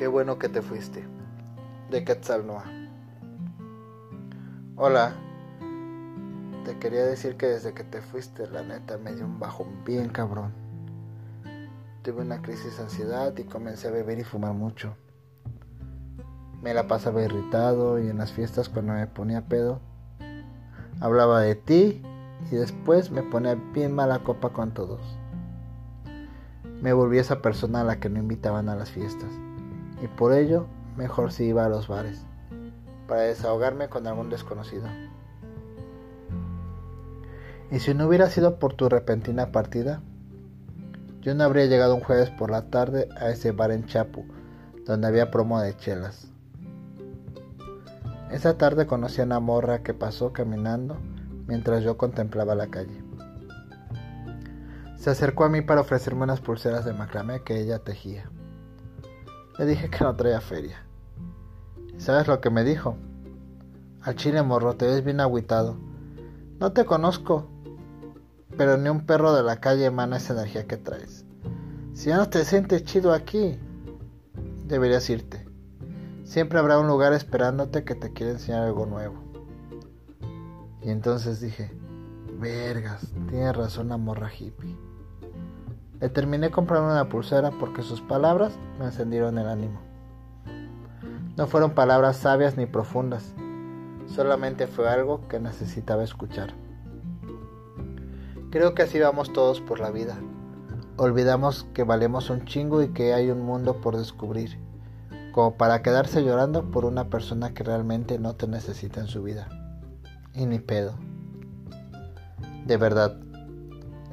Qué bueno que te fuiste. De Quetzalnoa. Hola. Te quería decir que desde que te fuiste, la neta, me dio un bajón bien cabrón. Tuve una crisis de ansiedad y comencé a beber y fumar mucho. Me la pasaba irritado y en las fiestas cuando me ponía pedo, hablaba de ti y después me ponía bien mala copa con todos. Me volví esa persona a la que no invitaban a las fiestas y por ello mejor si iba a los bares para desahogarme con algún desconocido. Y si no hubiera sido por tu repentina partida, yo no habría llegado un jueves por la tarde a ese bar en Chapu, donde había promo de chelas. Esa tarde conocí a una morra que pasó caminando mientras yo contemplaba la calle. Se acercó a mí para ofrecerme unas pulseras de macramé que ella tejía. Le dije que no traía feria. ¿Sabes lo que me dijo? Al chile morro, te ves bien agüitado. No te conozco, pero ni un perro de la calle emana esa energía que traes. Si ya no te sientes chido aquí, deberías irte. Siempre habrá un lugar esperándote que te quiere enseñar algo nuevo. Y entonces dije, vergas, tiene razón la morra hippie. Le terminé comprando una pulsera porque sus palabras me encendieron el ánimo. No fueron palabras sabias ni profundas, solamente fue algo que necesitaba escuchar. Creo que así vamos todos por la vida. Olvidamos que valemos un chingo y que hay un mundo por descubrir como para quedarse llorando por una persona que realmente no te necesita en su vida. Y ni pedo. De verdad,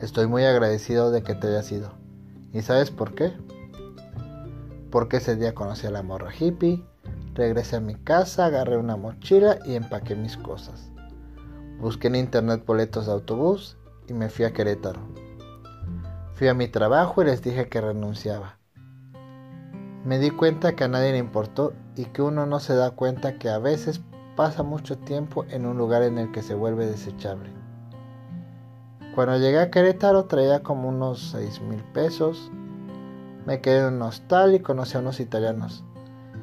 estoy muy agradecido de que te hayas ido. ¿Y sabes por qué? Porque ese día conocí a la morra hippie, regresé a mi casa, agarré una mochila y empaqué mis cosas. Busqué en internet boletos de autobús y me fui a Querétaro. Fui a mi trabajo y les dije que renunciaba. Me di cuenta que a nadie le importó y que uno no se da cuenta que a veces pasa mucho tiempo en un lugar en el que se vuelve desechable. Cuando llegué a Querétaro traía como unos 6 mil pesos. Me quedé en un hostal y conocí a unos italianos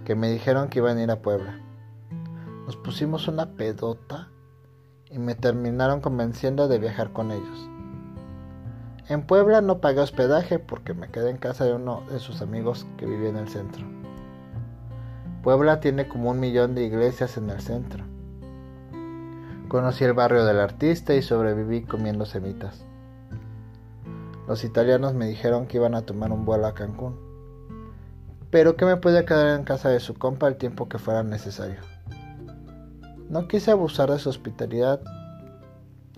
que me dijeron que iban a ir a Puebla. Nos pusimos una pedota y me terminaron convenciendo de viajar con ellos. En Puebla no pagué hospedaje porque me quedé en casa de uno de sus amigos que vivía en el centro. Puebla tiene como un millón de iglesias en el centro. Conocí el barrio del artista y sobreviví comiendo semitas. Los italianos me dijeron que iban a tomar un vuelo a Cancún, pero que me podía quedar en casa de su compa el tiempo que fuera necesario. No quise abusar de su hospitalidad.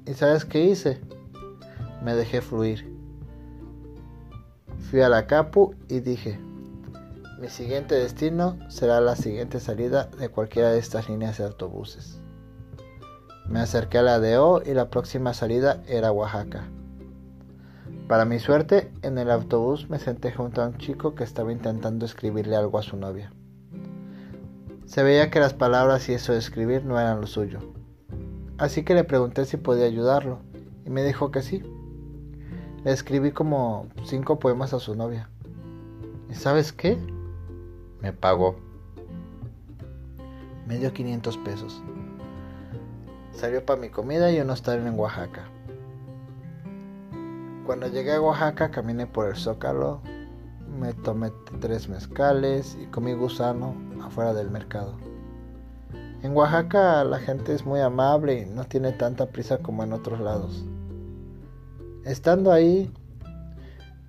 ¿Y sabes qué hice? me dejé fluir. Fui a la Capu y dije, mi siguiente destino será la siguiente salida de cualquiera de estas líneas de autobuses. Me acerqué a la de O y la próxima salida era Oaxaca. Para mi suerte, en el autobús me senté junto a un chico que estaba intentando escribirle algo a su novia. Se veía que las palabras y eso de escribir no eran lo suyo. Así que le pregunté si podía ayudarlo y me dijo que sí escribí como cinco poemas a su novia. ¿Y sabes qué? Me pagó. Me dio 500 pesos. Salió para mi comida y yo no estar en Oaxaca. Cuando llegué a Oaxaca caminé por el Zócalo, me tomé tres mezcales y comí gusano afuera del mercado. En Oaxaca la gente es muy amable y no tiene tanta prisa como en otros lados. Estando ahí,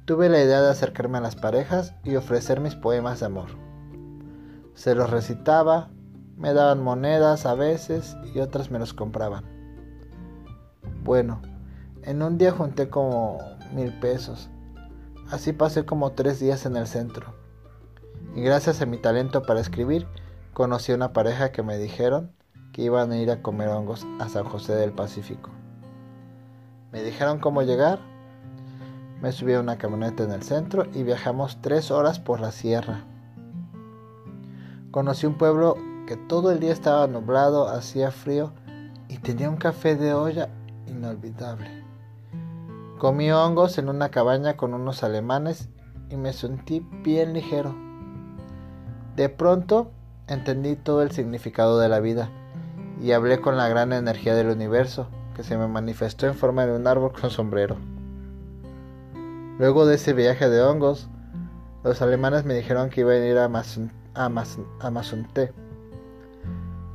tuve la idea de acercarme a las parejas y ofrecer mis poemas de amor. Se los recitaba, me daban monedas a veces y otras me los compraban. Bueno, en un día junté como mil pesos. Así pasé como tres días en el centro. Y gracias a mi talento para escribir, conocí a una pareja que me dijeron que iban a ir a comer hongos a San José del Pacífico. Me dijeron cómo llegar. Me subí a una camioneta en el centro y viajamos tres horas por la sierra. Conocí un pueblo que todo el día estaba nublado, hacía frío y tenía un café de olla inolvidable. Comí hongos en una cabaña con unos alemanes y me sentí bien ligero. De pronto entendí todo el significado de la vida y hablé con la gran energía del universo que se me manifestó en forma de un árbol con sombrero. Luego de ese viaje de hongos, los alemanes me dijeron que iban a ir a.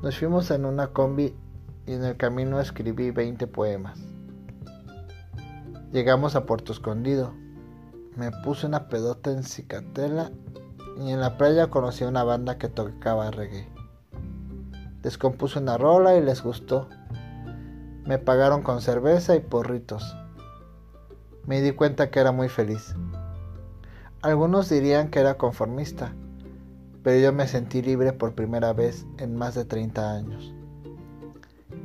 Nos fuimos en una combi y en el camino escribí 20 poemas. Llegamos a Puerto Escondido. Me puse una pedota en Cicatela y en la playa conocí a una banda que tocaba reggae. Descompuso una rola y les gustó. Me pagaron con cerveza y porritos. Me di cuenta que era muy feliz. Algunos dirían que era conformista, pero yo me sentí libre por primera vez en más de 30 años.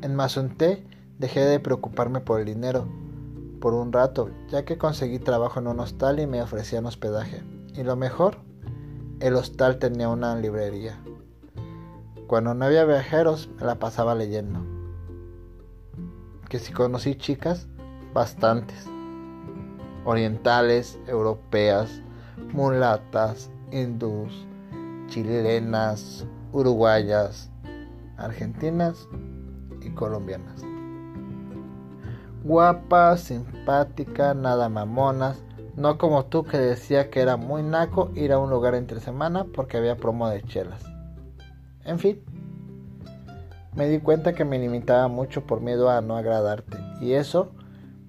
En Mazunté dejé de preocuparme por el dinero por un rato, ya que conseguí trabajo en un hostal y me ofrecían hospedaje. Y lo mejor, el hostal tenía una librería. Cuando no había viajeros, me la pasaba leyendo. Que si conocí chicas, bastantes. Orientales, europeas, mulatas, hindús, chilenas, uruguayas, argentinas y colombianas. Guapas, simpática, nada mamonas, no como tú que decía que era muy naco ir a un lugar entre semana porque había promo de chelas. En fin, me di cuenta que me limitaba mucho por miedo a no agradarte y eso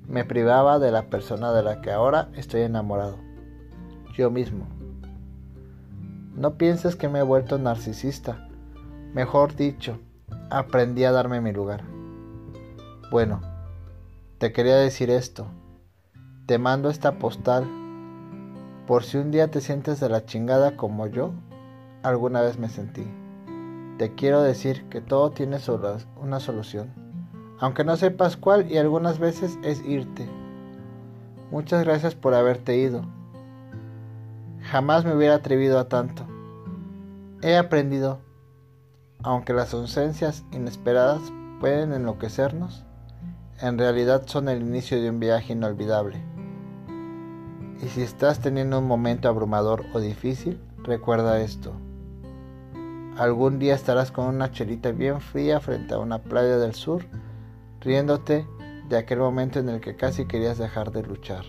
me privaba de la persona de la que ahora estoy enamorado, yo mismo. No pienses que me he vuelto narcisista, mejor dicho, aprendí a darme mi lugar. Bueno, te quería decir esto, te mando esta postal por si un día te sientes de la chingada como yo alguna vez me sentí. Te quiero decir que todo tiene una solución, aunque no sepas cuál y algunas veces es irte. Muchas gracias por haberte ido. Jamás me hubiera atrevido a tanto. He aprendido, aunque las ausencias inesperadas pueden enloquecernos, en realidad son el inicio de un viaje inolvidable. Y si estás teniendo un momento abrumador o difícil, recuerda esto. Algún día estarás con una chelita bien fría frente a una playa del sur, riéndote de aquel momento en el que casi querías dejar de luchar.